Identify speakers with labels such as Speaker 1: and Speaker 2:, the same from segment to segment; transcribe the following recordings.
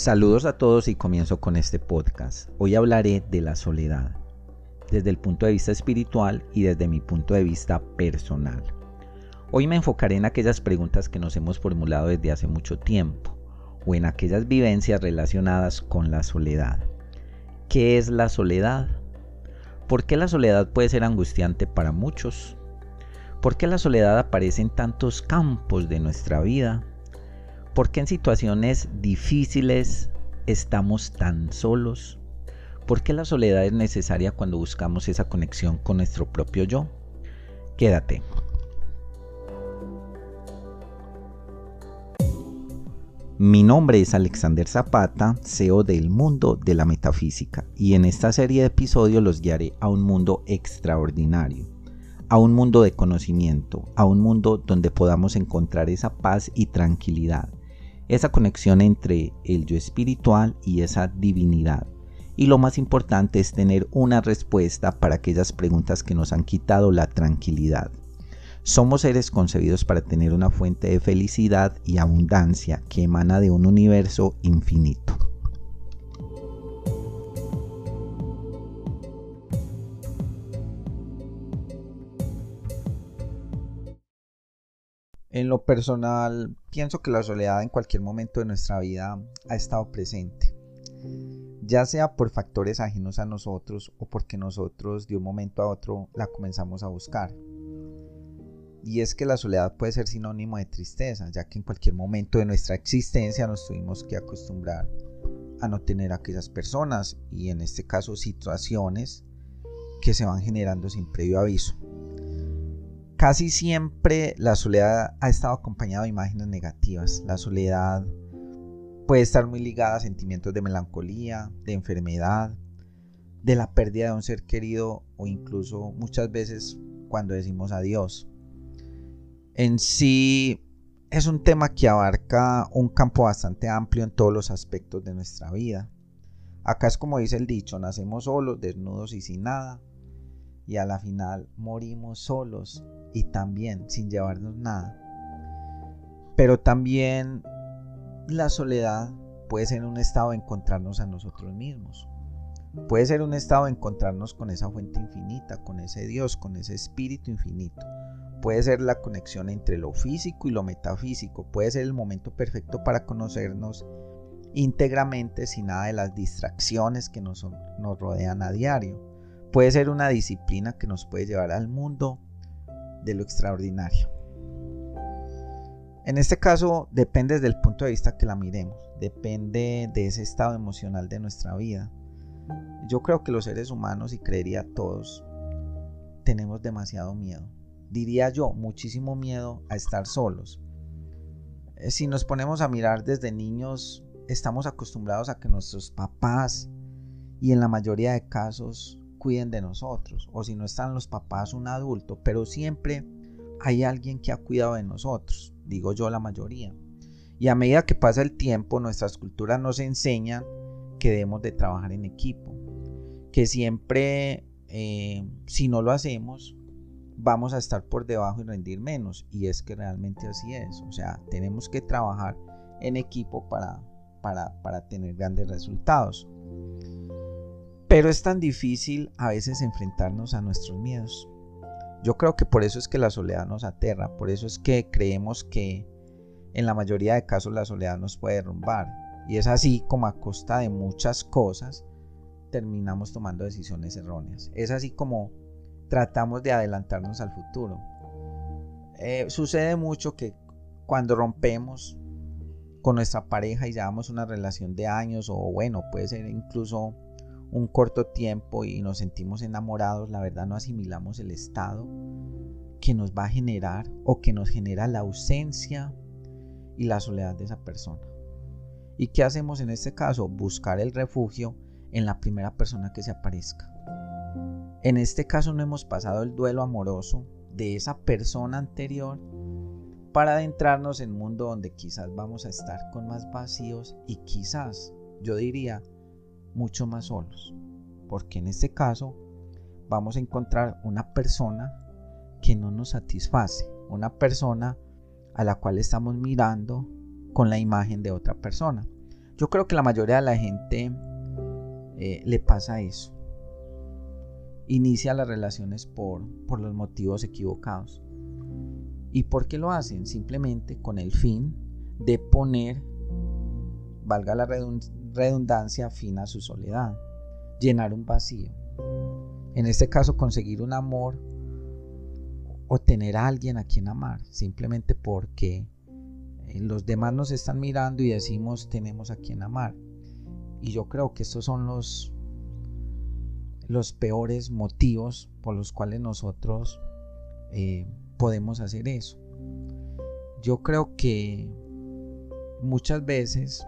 Speaker 1: Saludos a todos y comienzo con este podcast. Hoy hablaré de la soledad, desde el punto de vista espiritual y desde mi punto de vista personal. Hoy me enfocaré en aquellas preguntas que nos hemos formulado desde hace mucho tiempo o en aquellas vivencias relacionadas con la soledad. ¿Qué es la soledad? ¿Por qué la soledad puede ser angustiante para muchos? ¿Por qué la soledad aparece en tantos campos de nuestra vida? ¿Por qué en situaciones difíciles estamos tan solos? ¿Por qué la soledad es necesaria cuando buscamos esa conexión con nuestro propio yo? Quédate. Mi nombre es Alexander Zapata, CEO del mundo de la metafísica, y en esta serie de episodios los guiaré a un mundo extraordinario, a un mundo de conocimiento, a un mundo donde podamos encontrar esa paz y tranquilidad, esa conexión entre el yo espiritual y esa divinidad. Y lo más importante es tener una respuesta para aquellas preguntas que nos han quitado la tranquilidad. Somos seres concebidos para tener una fuente de felicidad y abundancia que emana de un universo infinito. En lo personal, pienso que la soledad en cualquier momento de nuestra vida ha estado presente, ya sea por factores ajenos a nosotros o porque nosotros de un momento a otro la comenzamos a buscar. Y es que la soledad puede ser sinónimo de tristeza, ya que en cualquier momento de nuestra existencia nos tuvimos que acostumbrar a no tener a aquellas personas y en este caso situaciones que se van generando sin previo aviso. Casi siempre la soledad ha estado acompañada de imágenes negativas. La soledad puede estar muy ligada a sentimientos de melancolía, de enfermedad, de la pérdida de un ser querido o incluso muchas veces cuando decimos adiós. En sí es un tema que abarca un campo bastante amplio en todos los aspectos de nuestra vida. Acá es como dice el dicho, nacemos solos, desnudos y sin nada, y a la final morimos solos y también sin llevarnos nada. Pero también la soledad puede ser un estado de encontrarnos a nosotros mismos. Puede ser un estado de encontrarnos con esa fuente infinita, con ese Dios, con ese espíritu infinito. Puede ser la conexión entre lo físico y lo metafísico. Puede ser el momento perfecto para conocernos íntegramente sin nada de las distracciones que nos, nos rodean a diario puede ser una disciplina que nos puede llevar al mundo de lo extraordinario. En este caso depende desde el punto de vista que la miremos, depende de ese estado emocional de nuestra vida. Yo creo que los seres humanos, y creería todos, tenemos demasiado miedo. Diría yo, muchísimo miedo a estar solos. Eh, si nos ponemos a mirar desde niños, estamos acostumbrados a que nuestros papás, y en la mayoría de casos cuiden de nosotros, o si no están los papás, un adulto, pero siempre hay alguien que ha cuidado de nosotros, digo yo la mayoría. Y a medida que pasa el tiempo, nuestras culturas nos enseñan que debemos de trabajar en equipo, que siempre, eh, si no lo hacemos, vamos a estar por debajo y rendir menos. Y es que realmente así es. O sea, tenemos que trabajar en equipo para, para, para tener grandes resultados. Pero es tan difícil a veces enfrentarnos a nuestros miedos. Yo creo que por eso es que la soledad nos aterra, por eso es que creemos que en la mayoría de casos la soledad nos puede derrumbar. Y es así como a costa de muchas cosas terminamos tomando decisiones erróneas. Es así como tratamos de adelantarnos al futuro. Eh, sucede mucho que cuando rompemos con nuestra pareja y llevamos una relación de años o bueno, puede ser incluso un corto tiempo y nos sentimos enamorados, la verdad no asimilamos el estado que nos va a generar o que nos genera la ausencia y la soledad de esa persona. ¿Y qué hacemos en este caso? Buscar el refugio en la primera persona que se aparezca. En este caso no hemos pasado el duelo amoroso de esa persona anterior para adentrarnos en un mundo donde quizás vamos a estar con más vacíos y quizás, yo diría, mucho más solos, porque en este caso vamos a encontrar una persona que no nos satisface, una persona a la cual estamos mirando con la imagen de otra persona. Yo creo que la mayoría de la gente eh, le pasa eso. Inicia las relaciones por, por los motivos equivocados. ¿Y por qué lo hacen? Simplemente con el fin de poner, valga la redundancia, fin a su soledad, llenar un vacío. En este caso, conseguir un amor o tener a alguien a quien amar, simplemente porque eh, los demás nos están mirando y decimos tenemos a quien amar. Y yo creo que estos son los, los peores motivos por los cuales nosotros eh, podemos hacer eso. Yo creo que muchas veces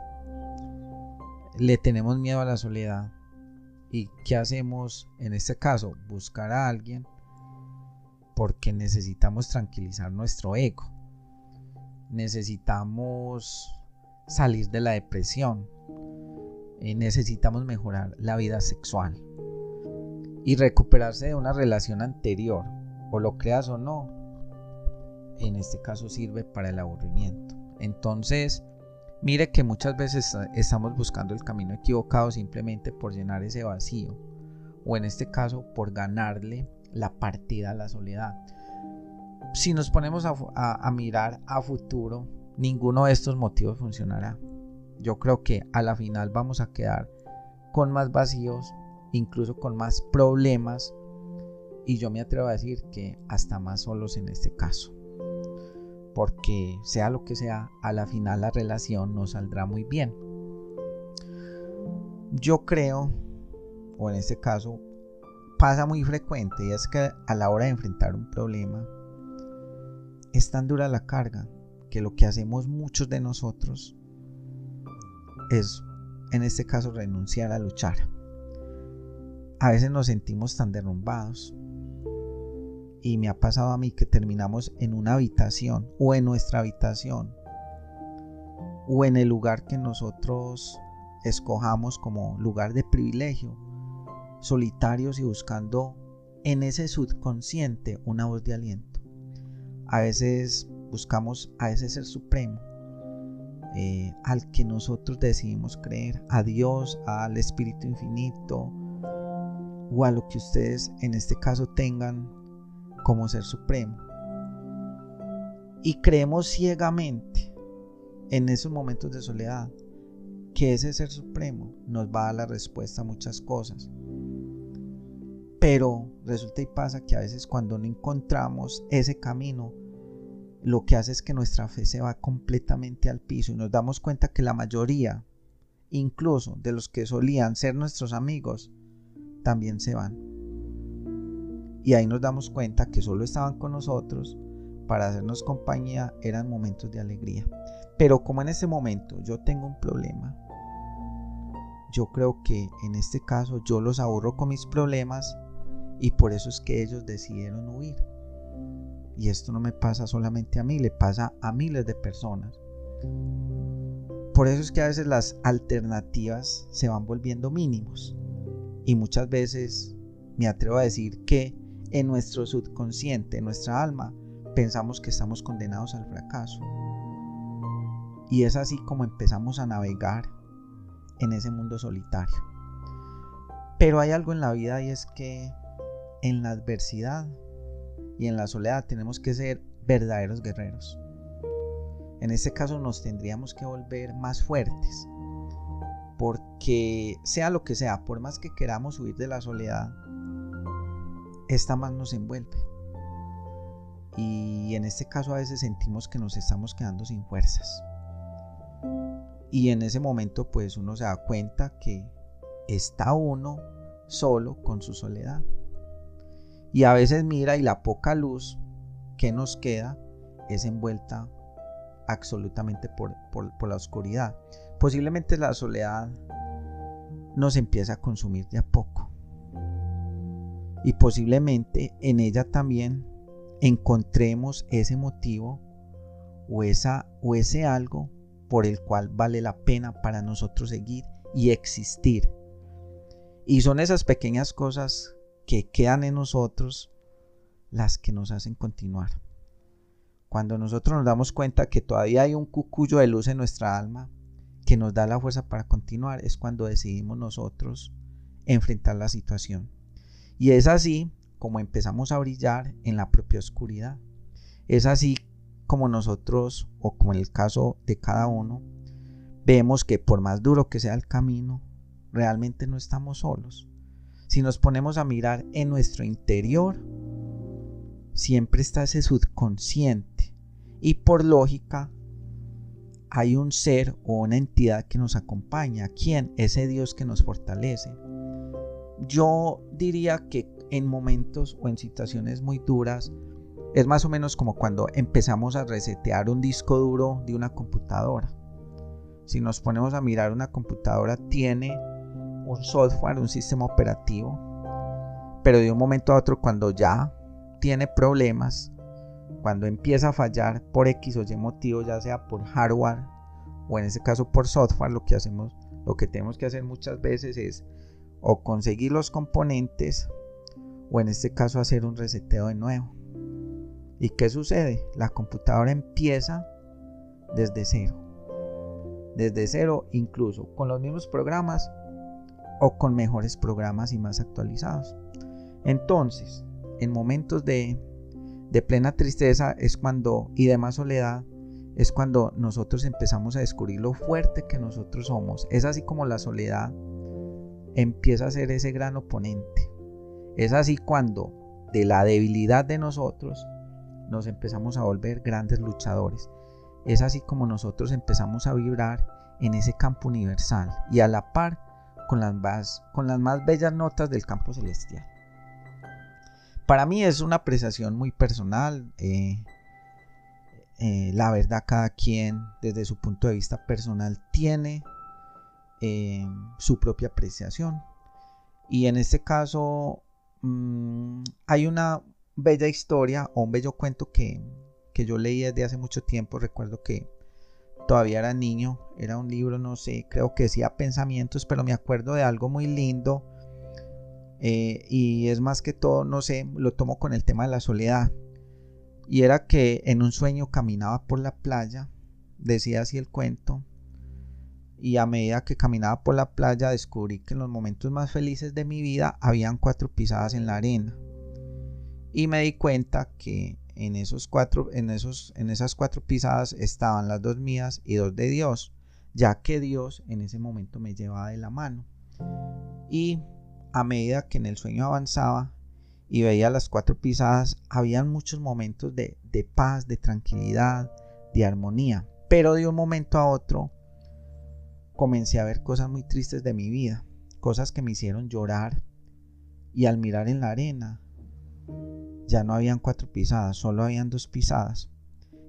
Speaker 1: le tenemos miedo a la soledad. ¿Y qué hacemos en este caso? Buscar a alguien porque necesitamos tranquilizar nuestro ego. Necesitamos salir de la depresión. Eh, necesitamos mejorar la vida sexual y recuperarse de una relación anterior, o lo creas o no, en este caso sirve para el aburrimiento. Entonces, mire que muchas veces estamos buscando el camino equivocado simplemente por llenar ese vacío, o en este caso por ganarle la partida a la soledad. Si nos ponemos a, mirar a futuro, ninguno de estos motivos funcionará. Yo creo que a la final vamos a quedar con más vacíos, incluso con más problemas y yo me atrevo a decir que hasta más solos en este caso. Porque sea lo que sea, a la final la relación no saldrá muy bien. Yo creo, o en este caso pasa muy frecuente y es que a la hora de enfrentar un problema es tan dura la carga que lo que hacemos muchos de nosotros es en este caso renunciar a luchar. A veces nos sentimos tan derrumbados y me ha pasado a mí que terminamos en una habitación o en nuestra habitación o en el lugar que nosotros escojamos como lugar de privilegio solitarios y buscando en ese subconsciente una voz de aliento. A veces buscamos a ese ser supremo, eh, al que nosotros decidimos creer, a Dios, al Espíritu Infinito, o a lo que ustedes en este caso tengan como ser supremo. Y creemos ciegamente en esos momentos de soledad que ese ser supremo nos va a dar la respuesta a muchas cosas. Pero resulta y pasa que a veces cuando no encontramos ese camino, lo que hace es que nuestra fe se va completamente al piso y nos damos cuenta que la mayoría, incluso de los que solían ser nuestros amigos, también se van. Y ahí nos damos cuenta que solo estaban con nosotros para hacernos compañía, eran momentos de alegría. Pero como en ese momento yo tengo un problema, yo creo que en este caso yo los aburro con mis problemas y por eso es que ellos decidieron huir. Y esto no me pasa solamente a mí, le pasa a miles de personas. Por eso es que a veces las alternativas se van volviendo mínimos. Y muchas veces me atrevo a decir que en nuestro subconsciente, en nuestra alma, pensamos que estamos condenados al fracaso. Y es así como empezamos a navegar en ese mundo solitario. Pero hay algo en la vida y es que en la adversidad y en la soledad tenemos que ser verdaderos guerreros. En este caso nos tendríamos que volver más fuertes. Porque sea lo que sea, por más que queramos huir de la soledad, esta más nos envuelve. Y en este caso a veces sentimos que nos estamos quedando sin fuerzas. Y en ese momento pues uno se da cuenta que está uno solo con su soledad. Y a veces mira y la poca luz que nos queda es envuelta absolutamente por, la oscuridad. Posiblemente la soledad nos empieza a consumir de a poco. Y posiblemente en ella también encontremos ese motivo o, esa, o ese algo por el cual vale la pena para nosotros seguir y existir. Y son esas pequeñas cosas que quedan en nosotros las que nos hacen continuar. Cuando nosotros nos damos cuenta que todavía hay un cucuyo de luz en nuestra alma, que nos da la fuerza para continuar es cuando decidimos nosotros enfrentar la situación. Y es así como empezamos a brillar en la propia oscuridad. Es así como nosotros, o como en el caso de cada uno, vemos que por más duro que sea el camino, realmente no estamos solos. Si nos ponemos a mirar en nuestro interior, siempre está ese subconsciente y por lógica hay un ser o una entidad que nos acompaña. ¿Quién? Ese Dios que nos fortalece. Yo diría que en momentos o en situaciones muy duras es más o menos como cuando empezamos a resetear un disco duro de una computadora. Si nos ponemos a mirar una computadora tiene un software, un sistema operativo, pero de un momento a otro cuando ya tiene problemas, cuando empieza a fallar por X o Y motivo, ya sea por hardware o en ese caso por software, lo que hacemos, lo que tenemos que hacer muchas veces es o conseguir los componentes o en este caso hacer un reseteo de nuevo. ¿Y qué sucede? La computadora empieza desde cero. Desde cero incluso con los mismos programas o con mejores programas y más actualizados. Entonces, en momentos de, de plena tristeza es cuando y de más soledad es cuando nosotros empezamos a descubrir lo fuerte que nosotros somos. Es así como la soledad empieza a ser ese gran oponente. Es así cuando de la debilidad de nosotros nos empezamos a volver grandes luchadores. Es así como nosotros empezamos a vibrar en ese campo universal y a la par con las más, con las más bellas notas del campo celestial. Para mí es una apreciación muy personal. Eh, eh, la verdad, cada quien desde su punto de vista personal tiene eh, su propia apreciación. Y en este caso mm, hay una bella historia o un bello cuento que, que yo leí desde hace mucho tiempo. Recuerdo que todavía era niño, era un libro, no sé, creo que decía pensamientos, pero me acuerdo de algo muy lindo. Eh, y es más que todo, no sé, lo tomo con el tema de la soledad. Y era que en un sueño caminaba por la playa, decía así el cuento, y a medida que caminaba por la playa descubrí que en los momentos más felices de mi vida habían cuatro pisadas en la arena. Y me di cuenta que en, esos cuatro, en, esos, en esas cuatro pisadas estaban las dos mías y dos de Dios, ya que Dios en ese momento me llevaba de la mano. Y a medida que en el sueño avanzaba y veía las cuatro pisadas, habían muchos momentos de, de paz, de tranquilidad, de armonía. Pero de un momento a otro comencé a ver cosas muy tristes de mi vida, cosas que me hicieron llorar y al mirar en la arena ya no habían cuatro pisadas, solo habían dos pisadas.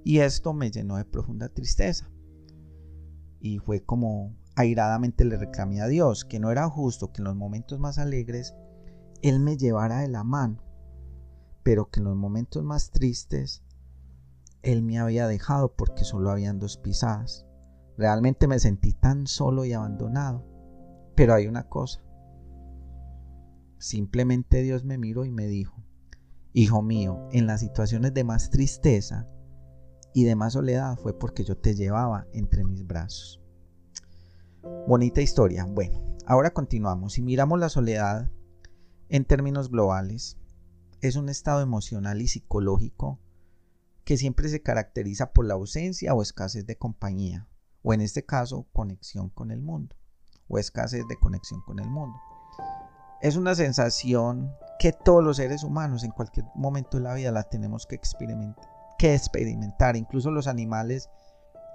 Speaker 1: Y esto me llenó de profunda tristeza. Y fue como airadamente le reclamé a Dios que no era justo que en los momentos más alegres Él me llevara de la mano, pero que en los momentos más tristes Él me había dejado porque solo habían dos pisadas. Realmente me sentí tan solo y abandonado. Pero hay una cosa. Simplemente Dios me miró y me dijo, Hijo mío, en las situaciones de más tristeza y de más soledad fue porque yo te llevaba entre mis brazos. Bonita historia. Bueno, ahora continuamos. Si miramos la soledad en términos globales, es un estado emocional y psicológico que siempre se caracteriza por la ausencia o escasez de compañía, o en este caso, conexión con el mundo, o escasez de conexión con el mundo. Es una sensación que todos los seres humanos en cualquier momento de la vida la tenemos que experimentar. Incluso los animales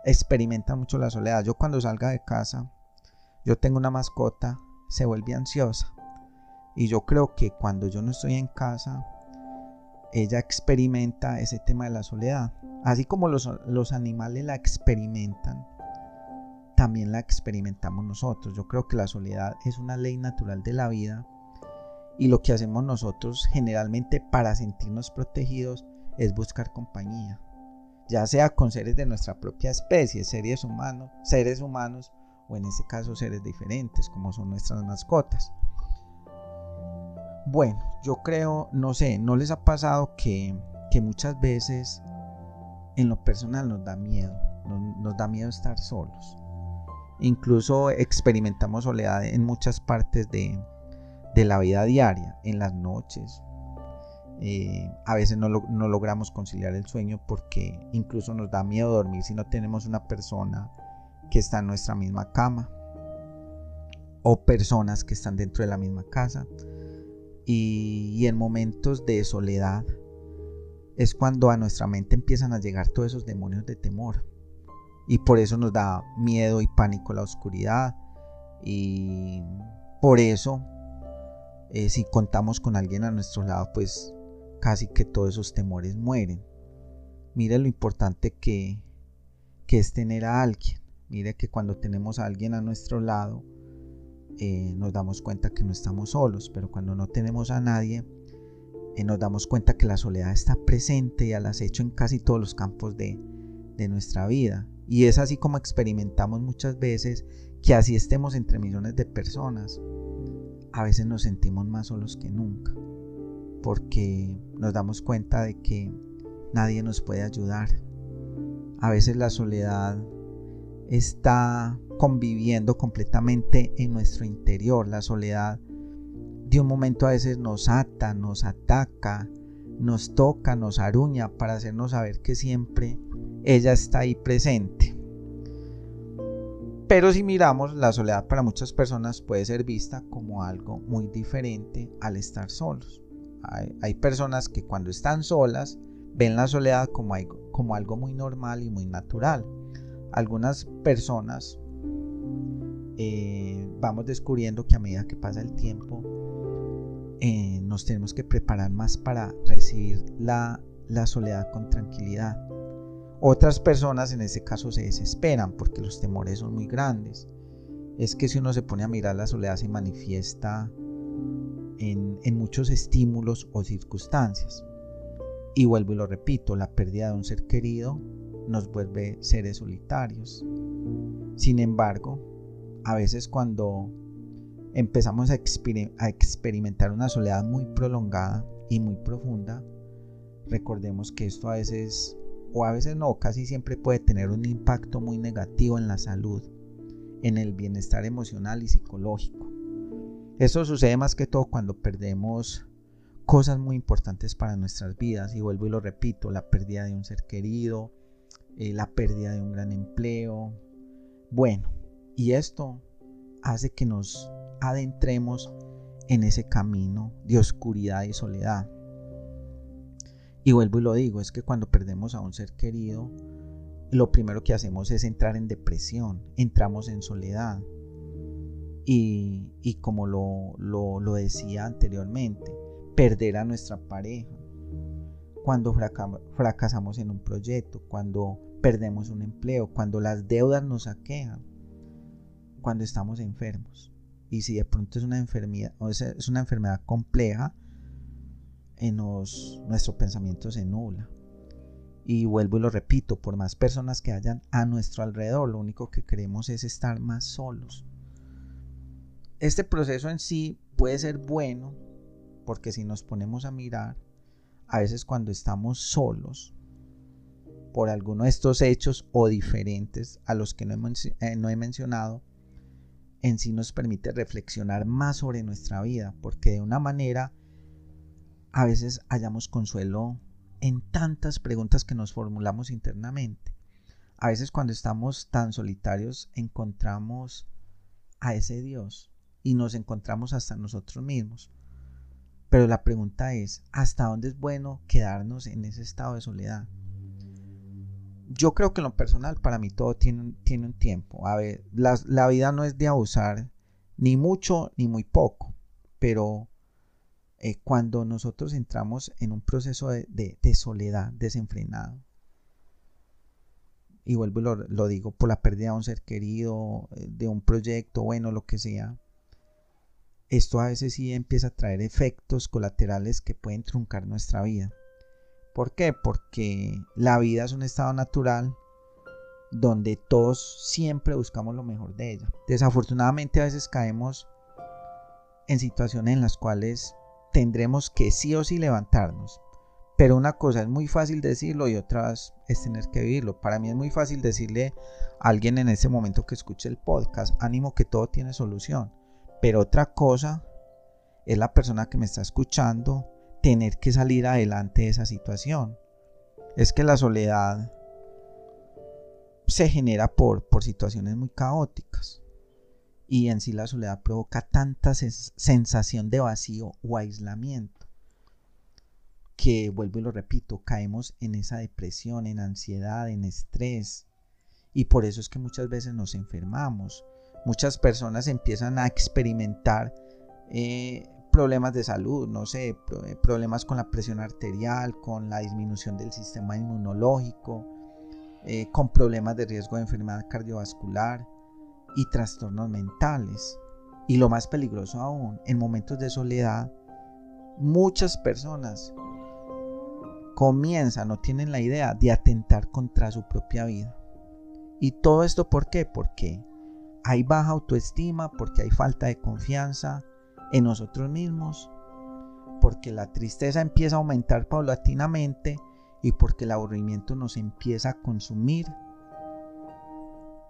Speaker 1: experimentan mucho la soledad. Yo cuando salga de casa, yo tengo una mascota, se vuelve ansiosa. Y yo creo que cuando yo no estoy en casa, ella experimenta ese tema de la soledad. Así como los, los animales la experimentan, también la experimentamos nosotros. Yo creo que la soledad es una ley natural de la vida y lo que hacemos nosotros generalmente para sentirnos protegidos es buscar compañía, ya sea con seres de nuestra propia especie, seres humanos, seres humanos o en este caso seres diferentes como son nuestras mascotas. Bueno, yo creo, no sé, ¿no les ha pasado que, que muchas veces en lo personal nos da miedo, nos da miedo estar solos? Incluso experimentamos soledad en muchas partes de, la vida diaria, en las noches. Eh, a veces no, no, logramos conciliar el sueño porque incluso nos da miedo dormir si no tenemos una persona que está en nuestra misma cama o personas que están dentro de la misma casa. Y, en momentos de soledad es cuando a nuestra mente empiezan a llegar todos esos demonios de temor. Y por eso nos da miedo y pánico la oscuridad. Y por eso, eh, si contamos con alguien a nuestro lado, pues casi que todos esos temores mueren. Mire lo importante que, que es tener a alguien. Mire que cuando tenemos a alguien a nuestro lado, eh, nos damos cuenta que no estamos solos, pero cuando no tenemos a nadie, eh, nos damos cuenta que la soledad está presente y al acecho en casi todos los campos de, de nuestra vida. Y es así como experimentamos muchas veces que así estemos entre millones de personas, a veces nos sentimos más solos que nunca, porque nos damos cuenta de que nadie nos puede ayudar. A veces la soledad está conviviendo completamente en nuestro interior. La soledad de un momento a veces nos ata, nos ataca, nos toca, nos aruña para hacernos saber que siempre ella está ahí presente. Pero si miramos, la soledad para muchas personas puede ser vista como algo muy diferente al estar solos. Hay, personas que cuando están solas ven la soledad como como algo muy normal y muy natural. Algunas personas eh, vamos descubriendo que a medida que pasa el tiempo, eh, nos tenemos que preparar más para recibir la soledad con tranquilidad. Otras personas en ese caso se desesperan porque los temores son muy grandes. Es que si uno se pone a mirar la soledad se manifiesta en, en, muchos estímulos o circunstancias. Y vuelvo y lo repito, la pérdida de un ser querido nos vuelve seres solitarios. Sin embargo, a veces cuando empezamos a, experimentar una soledad muy prolongada y muy profunda, recordemos que esto a veces, o a veces no, casi siempre puede tener un impacto muy negativo en la salud, en el bienestar emocional y psicológico. Eso sucede más que todo cuando perdemos cosas muy importantes para nuestras vidas, y vuelvo y lo repito, la pérdida de un ser querido, eh, la pérdida de un gran empleo. Bueno, y esto hace que nos adentremos en ese camino de oscuridad y soledad. Y vuelvo y lo digo, es que cuando perdemos a un ser querido, lo primero que hacemos es entrar en depresión, entramos en soledad. Y, y como lo, lo, lo, decía anteriormente, perder a nuestra pareja. Cuando fracasamos en un proyecto, cuando perdemos un empleo, cuando las deudas nos aquejan cuando estamos enfermos. Y si de pronto es una enfermedad, o es una enfermedad compleja, en nos, nuestro pensamiento se nula. Y vuelvo y lo repito, por más personas que hayan a nuestro alrededor, lo único que queremos es estar más solos. Este proceso en sí puede ser bueno, porque si nos ponemos a mirar, a veces cuando estamos solos, por alguno de estos hechos o diferentes a los que no no he mencionado, en sí nos permite reflexionar más sobre nuestra vida, porque de una manera a veces hallamos consuelo en tantas preguntas que nos formulamos internamente. A veces cuando estamos tan solitarios encontramos a ese Dios y nos encontramos hasta nosotros mismos. Pero la pregunta es, ¿hasta dónde es bueno quedarnos en ese estado de soledad? yo creo que en lo personal para mí todo tiene, un tiempo. A ver, la, vida no es de abusar ni mucho ni muy poco, pero eh, cuando nosotros entramos en un proceso de, soledad desenfrenado, y vuelvo y lo, lo, digo por la pérdida de un ser querido, eh, de un proyecto, bueno, lo que sea, esto a veces sí empieza a traer efectos colaterales que pueden truncar nuestra vida. ¿Por qué? Porque la vida es un estado natural donde todos siempre buscamos lo mejor de ella. Desafortunadamente a veces caemos en situaciones en las cuales tendremos que sí o sí levantarnos, Pero una cosa es muy fácil decirlo y otra es tener que vivirlo. Para mí es muy fácil decirle a alguien en ese momento que escuche el podcast, ánimo que todo tiene solución. Pero otra cosa es la persona que me está escuchando tener que salir adelante de esa situación. Es que la soledad se genera por, por situaciones muy caóticas. Y en sí la soledad provoca tanta sensación de vacío o aislamiento que vuelvo y lo repito, caemos en esa depresión, en ansiedad, en estrés. Y por eso es que muchas veces nos enfermamos. Muchas personas empiezan a experimentar eh, problemas de salud, no sé, eh, problemas con la presión arterial, con la disminución del sistema inmunológico, eh, con problemas de riesgo de enfermedad cardiovascular y trastornos mentales. Y lo más peligroso aún, en momentos de soledad, muchas personas comienzan o tienen la idea de atentar contra su propia vida. ¿Y todo esto por qué? Porque hay baja autoestima, porque hay falta de confianza en nosotros mismos, porque la tristeza empieza a aumentar paulatinamente y porque el aburrimiento nos empieza a consumir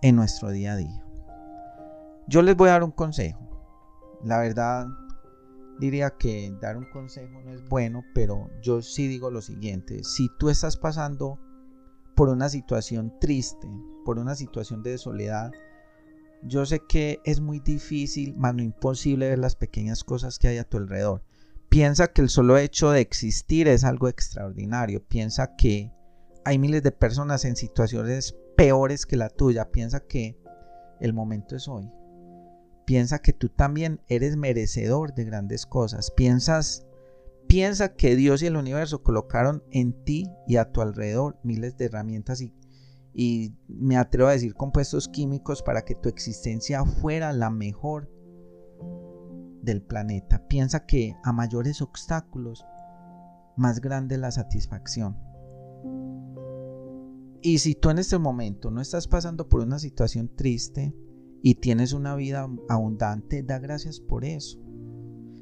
Speaker 1: en nuestro día a día. Yo les voy a dar un consejo. La verdad, diría que dar un consejo no es bueno, pero yo sí digo lo siguiente, si tú estás pasando por una situación triste, por una situación de soledad, yo sé que es muy difícil, más no imposible ver las pequeñas cosas que hay a tu alrededor. Piensa que el solo hecho de existir es algo extraordinario. Piensa que hay miles de personas en situaciones peores que la tuya. Piensa que el momento es hoy. Piensa que tú también eres merecedor de grandes cosas. Piensas, piensa que Dios y el universo colocaron en ti y a tu alrededor miles de herramientas y, y me atrevo a decir compuestos químicos para que tu existencia fuera la mejor del planeta. Piensa que a mayores obstáculos, más grande la satisfacción. Y si tú en este momento no estás pasando por una situación triste, y tienes una vida abundante, da gracias por eso.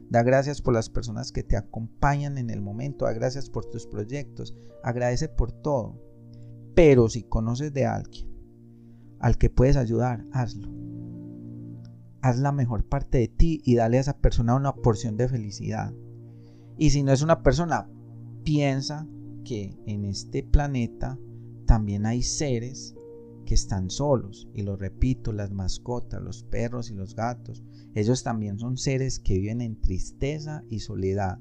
Speaker 1: Da gracias por las personas que te acompañan en el momento, da gracias por tus proyectos, agradece por todo. Pero si conoces de alguien al que puedes ayudar, hazlo. Haz la mejor parte de ti y dale a esa persona una porción de felicidad. Y si no es una persona, piensa que en este planeta también hay seres que están solos. Y lo repito, las mascotas, los perros y los gatos, ellos también son seres que viven en tristeza y soledad.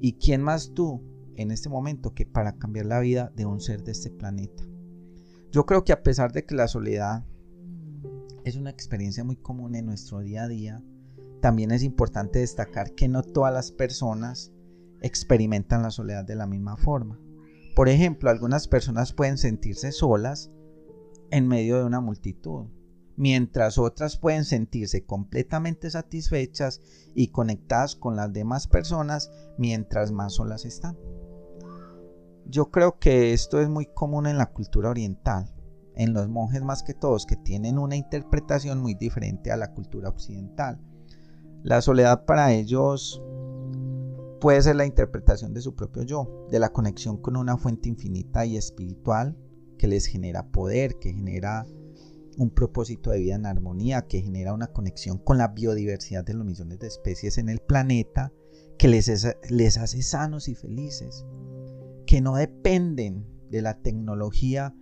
Speaker 1: ¿Y quién más tú en este momento que para cambiar la vida de un ser de este planeta? Yo creo que a pesar de que la soledad es una experiencia muy común en nuestro día a día, también es importante destacar que no todas las personas experimentan la soledad de la misma forma. Por ejemplo, algunas personas pueden sentirse solas en medio de una multitud, mientras otras pueden sentirse completamente satisfechas y conectadas con las demás personas mientras más solas están. Yo creo que esto es muy común en la cultura oriental, en los monjes más que todos, que tienen una interpretación muy diferente a la cultura occidental. La soledad para ellos puede ser la interpretación de su propio yo, de la conexión con una fuente infinita y espiritual que les genera poder, que genera un propósito de vida en armonía, que genera una conexión con la biodiversidad de los millones de especies en el planeta, que les, les hace sanos y felices, que no dependen de la tecnología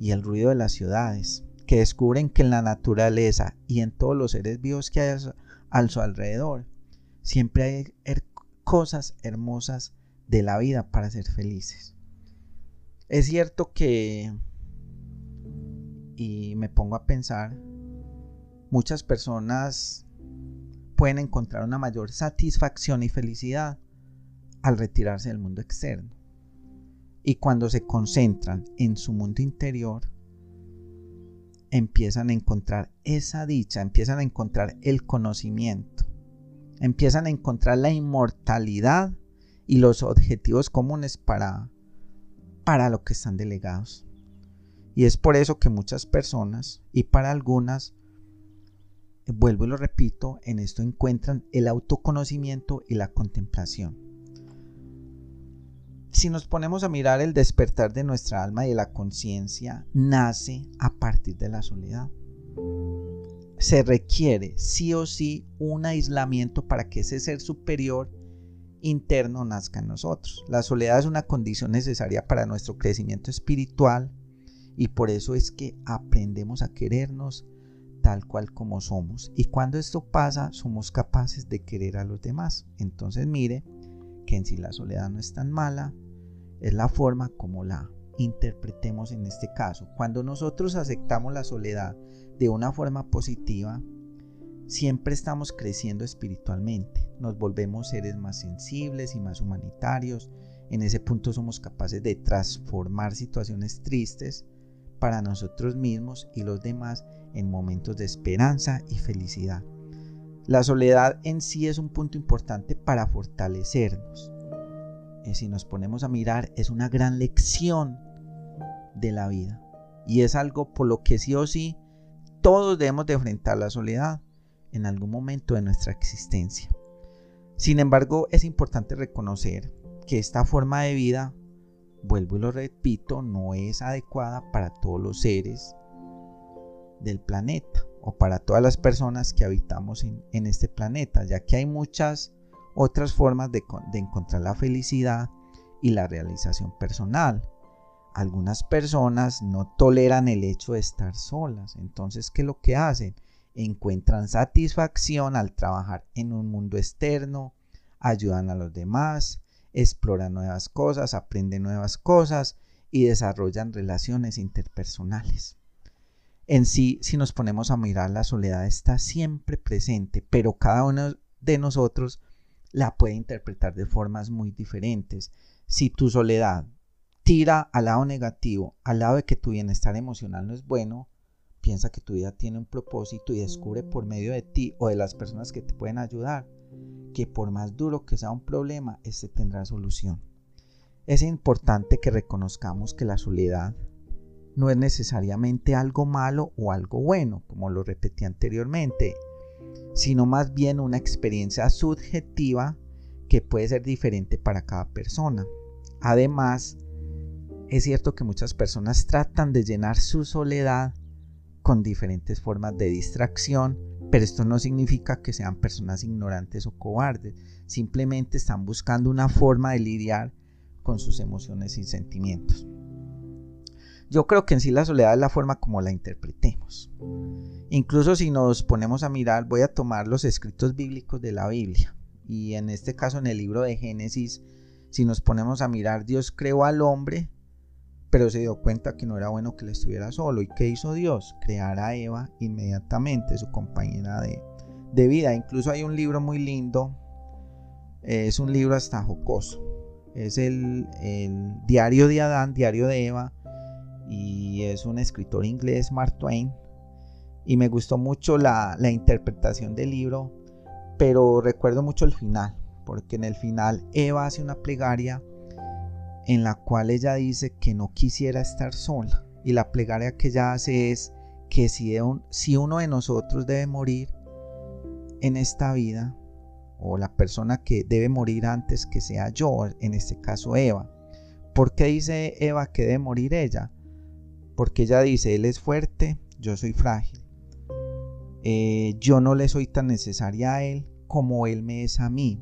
Speaker 1: y el ruido de las ciudades, que descubren que en la naturaleza y en todos los seres vivos que hay a su alrededor, siempre hay cosas hermosas de la vida para ser felices. Es cierto que, y me pongo a pensar, muchas personas pueden encontrar una mayor satisfacción y felicidad al retirarse del mundo externo. Y cuando se concentran en su mundo interior, empiezan a encontrar esa dicha, empiezan a encontrar el conocimiento, empiezan a encontrar la inmortalidad y los objetivos comunes para para lo que están delegados. Y es por eso que muchas personas, y para algunas, vuelvo y lo repito, en esto encuentran el autoconocimiento y la contemplación. si nos ponemos a mirar el despertar de nuestra alma y de la conciencia, nace a partir de la soledad. Se requiere sí o sí un aislamiento para que ese ser superior interno nazca en nosotros. La soledad es una condición necesaria para nuestro crecimiento espiritual y por eso es que aprendemos a querernos tal cual como somos. Y cuando esto pasa, somos capaces de querer a los demás. Entonces mire que en sí la soledad no es tan mala, es la forma como la interpretemos en este caso. Cuando nosotros aceptamos la soledad de una forma positiva, siempre estamos creciendo espiritualmente, nos volvemos seres más sensibles y más humanitarios, en ese punto somos capaces de transformar situaciones tristes para nosotros mismos y los demás en momentos de esperanza y felicidad. La soledad en sí es un punto importante para fortalecernos. Si nos ponemos a mirar, es una gran lección de la vida. Y es algo por lo que sí o sí todos debemos de enfrentar la soledad en algún momento de nuestra existencia. Sin embargo, es importante reconocer que esta forma de vida, vuelvo y lo repito, no es adecuada para todos los seres del planeta o para todas las personas que habitamos en, este planeta, ya que hay muchas otras formas de, de encontrar la felicidad y la realización personal. Algunas personas no toleran el hecho de estar solas, entonces, ¿qué es lo que hacen? Encuentran satisfacción al trabajar en un mundo externo, ayudan a los demás, exploran nuevas cosas, aprenden nuevas cosas y desarrollan relaciones interpersonales. En sí, si nos ponemos a mirar, la soledad está siempre presente, pero cada uno de nosotros la puede interpretar de formas muy diferentes. Si tu soledad tira al lado negativo, al lado de que tu bienestar emocional no es bueno, Piensa que tu vida tiene un propósito y descubre por medio de ti o de las personas que te pueden ayudar que por más duro que sea un problema, este tendrá solución. Es importante que reconozcamos que la soledad no es necesariamente algo malo o algo bueno, como lo repetí anteriormente, sino más bien una experiencia subjetiva que puede ser diferente para cada persona. Además, es cierto que muchas personas tratan de llenar su soledad con diferentes formas de distracción, pero esto no significa que sean personas ignorantes o cobardes, simplemente están buscando una forma de lidiar con sus emociones y sentimientos. Yo creo que en sí la soledad es la forma como la interpretemos. Incluso si nos ponemos a mirar, voy a tomar los escritos bíblicos de la Biblia. Y en este caso en el libro de Génesis, si nos ponemos a mirar, Dios creó al hombre pero se dio cuenta que no era bueno que le estuviera solo. ¿Y qué hizo Dios? Crear a Eva inmediatamente, su compañera de, vida. Incluso hay un libro muy lindo, es un libro hasta jocoso. Es el, Diario de Adán, Diario de Eva, y es un escritor inglés, Mark Twain. Y me gustó mucho la, la interpretación del libro, pero recuerdo mucho el final, porque en el final Eva hace una plegaria en la cual ella dice que no quisiera estar sola. Y la plegaria que ella hace es que si, si uno de nosotros debe morir en esta vida, o la persona que debe morir antes que sea yo, en este caso Eva. ¿Por qué dice Eva que debe morir ella? Porque ella dice, él es fuerte, yo soy frágil. Eh, yo no le soy tan necesaria a él como él me es a mí.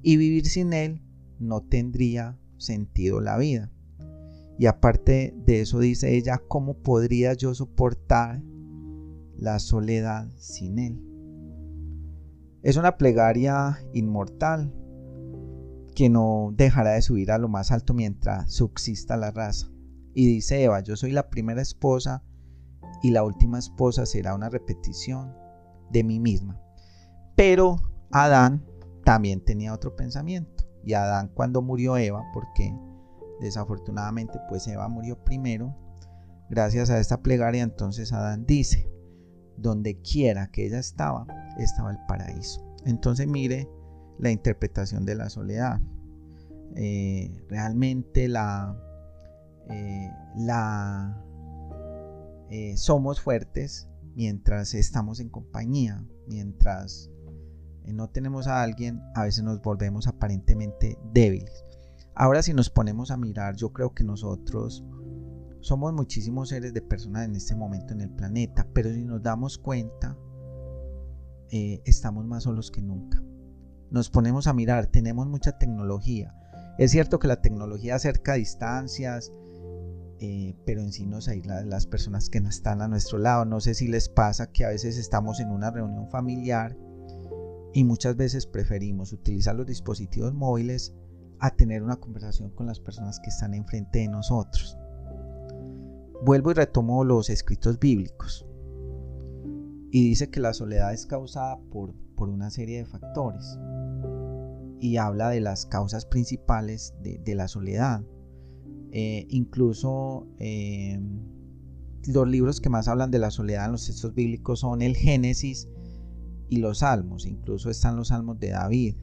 Speaker 1: Y vivir sin él no tendría sentido la vida. Y aparte de eso dice ella, ¿cómo podría yo soportar la soledad sin él? Es una plegaria inmortal que no dejará de subir a lo más alto mientras subsista la raza. Y dice Eva, yo soy la primera esposa y la última esposa será una repetición de mí misma. Pero Adán también tenía otro pensamiento. Y Adán cuando murió Eva, porque desafortunadamente pues Eva murió primero, gracias a esta plegaria entonces Adán dice, donde quiera que ella estaba, estaba el paraíso. Entonces mire la interpretación de la soledad. Eh, realmente la, eh, la eh, somos fuertes mientras estamos en compañía, mientras no tenemos a alguien, a veces nos volvemos aparentemente débiles. Ahora si nos ponemos a mirar, yo creo que nosotros somos muchísimos seres de personas en este momento en el planeta, pero si nos damos cuenta, eh, estamos más solos que nunca. Nos ponemos a mirar, tenemos mucha tecnología. Es cierto que la tecnología acerca distancias, eh, pero en sí nos aísla de las personas que están a nuestro lado. No sé si les pasa que a veces estamos en una reunión familiar y muchas veces preferimos utilizar los dispositivos móviles a tener una conversación con las personas que están enfrente de nosotros. Vuelvo y retomo los escritos bíblicos. Y dice que la soledad es causada por, por una serie de factores. Y habla de las causas principales de, la soledad. Eh, incluso eh, los libros que más hablan de la soledad en los textos bíblicos son el Génesis y los Salmos. Incluso están los Salmos de David.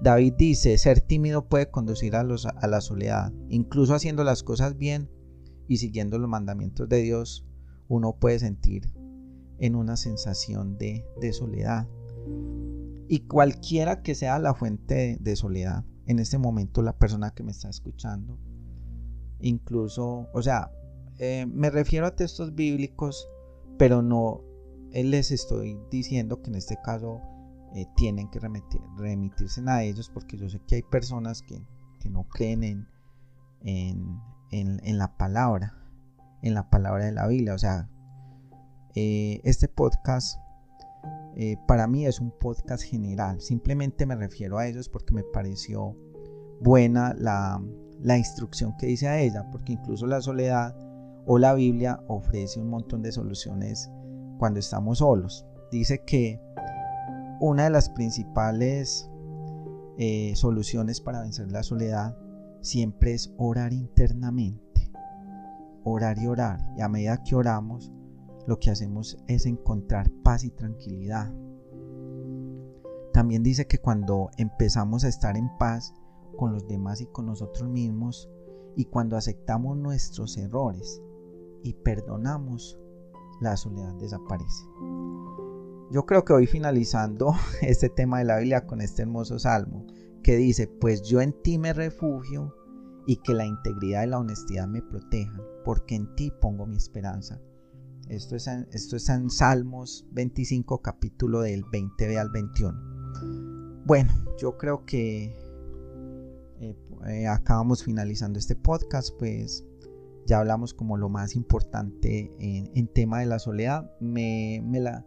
Speaker 1: David dice, ser tímido puede conducir a, los, a la soledad. Incluso haciendo las cosas bien y siguiendo los mandamientos de Dios, uno puede sentir en una sensación de, soledad. Y cualquiera que sea la fuente de, soledad, en este momento la persona que me está escuchando, incluso, o sea, eh, me refiero a textos bíblicos, pero no les estoy diciendo que en este caso eh, tienen que remitirse a ellos porque yo sé que hay personas que, no creen en, la palabra, en la palabra de la Biblia. O sea, eh, este podcast eh, para mí es un podcast general. Simplemente me refiero a ellos porque me pareció buena la, la instrucción que dice a ella, porque incluso la soledad o la Biblia ofrece un montón de soluciones cuando estamos solos. Dice que una de las principales eh, soluciones para vencer la soledad siempre es orar internamente. Orar y orar. Y a medida que oramos, lo que hacemos es encontrar paz y tranquilidad. También dice que cuando empezamos a estar en paz con los demás y con nosotros mismos, y cuando aceptamos nuestros errores y perdonamos, la soledad desaparece. Yo creo que voy finalizando este tema de la Biblia con este hermoso salmo que dice, pues yo en ti me refugio y que la integridad y la honestidad me protejan, porque en ti pongo mi esperanza. Esto es en, Salmos 25, capítulo del 20b al 21. Bueno, yo creo que eh, eh, acabamos finalizando este podcast, pues ya hablamos como lo más importante en, tema de la soledad. Me, la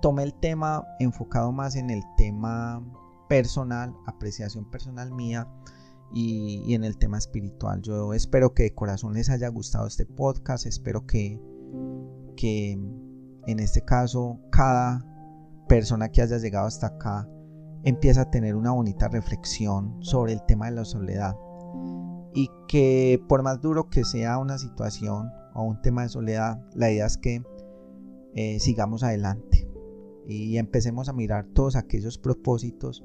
Speaker 1: tomé el tema enfocado más en el tema personal, apreciación personal mía y, en el tema espiritual. Yo espero que de corazón les haya gustado este podcast, espero que, que en este caso cada persona que haya llegado hasta acá empiece a tener una bonita reflexión sobre el tema de la soledad y que por más duro que sea una situación o un tema de soledad, la idea es que eh, sigamos adelante y empecemos a mirar todos aquellos propósitos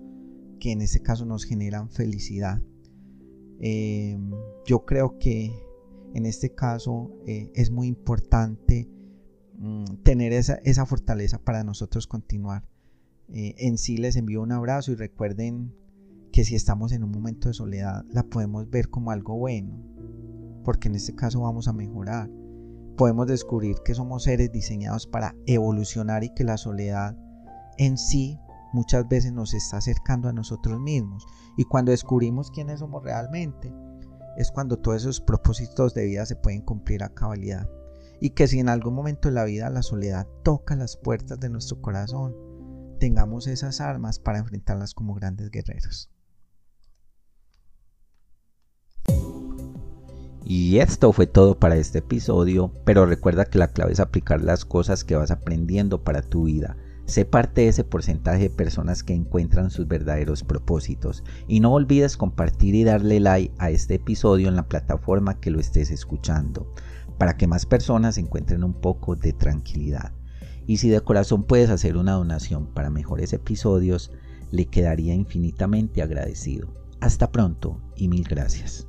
Speaker 1: que en este caso nos generan felicidad. Eh, yo creo que en este caso eh, es muy importante mm, tener esa, fortaleza para nosotros continuar. Eh, en sí les envío un abrazo y recuerden que si estamos en un momento de soledad la podemos ver como algo bueno, porque en este caso vamos a mejorar podemos descubrir que somos seres diseñados para evolucionar y que la soledad en sí muchas veces nos está acercando a nosotros mismos. Y cuando descubrimos quiénes somos realmente, es cuando todos esos propósitos de vida se pueden cumplir a cabalidad. Y que si en algún momento de la vida la soledad toca las puertas de nuestro corazón, tengamos esas armas para enfrentarlas como grandes guerreros. Y esto fue todo para este episodio, pero recuerda que la clave es aplicar las cosas que vas aprendiendo para tu vida. Sé parte de ese porcentaje de personas que encuentran sus verdaderos propósitos. Y no olvides compartir y darle like a este episodio en la plataforma que lo estés escuchando, para que más personas encuentren un poco de tranquilidad. Y si de corazón puedes hacer una donación para mejores episodios, le quedaría infinitamente agradecido. Hasta pronto y mil gracias.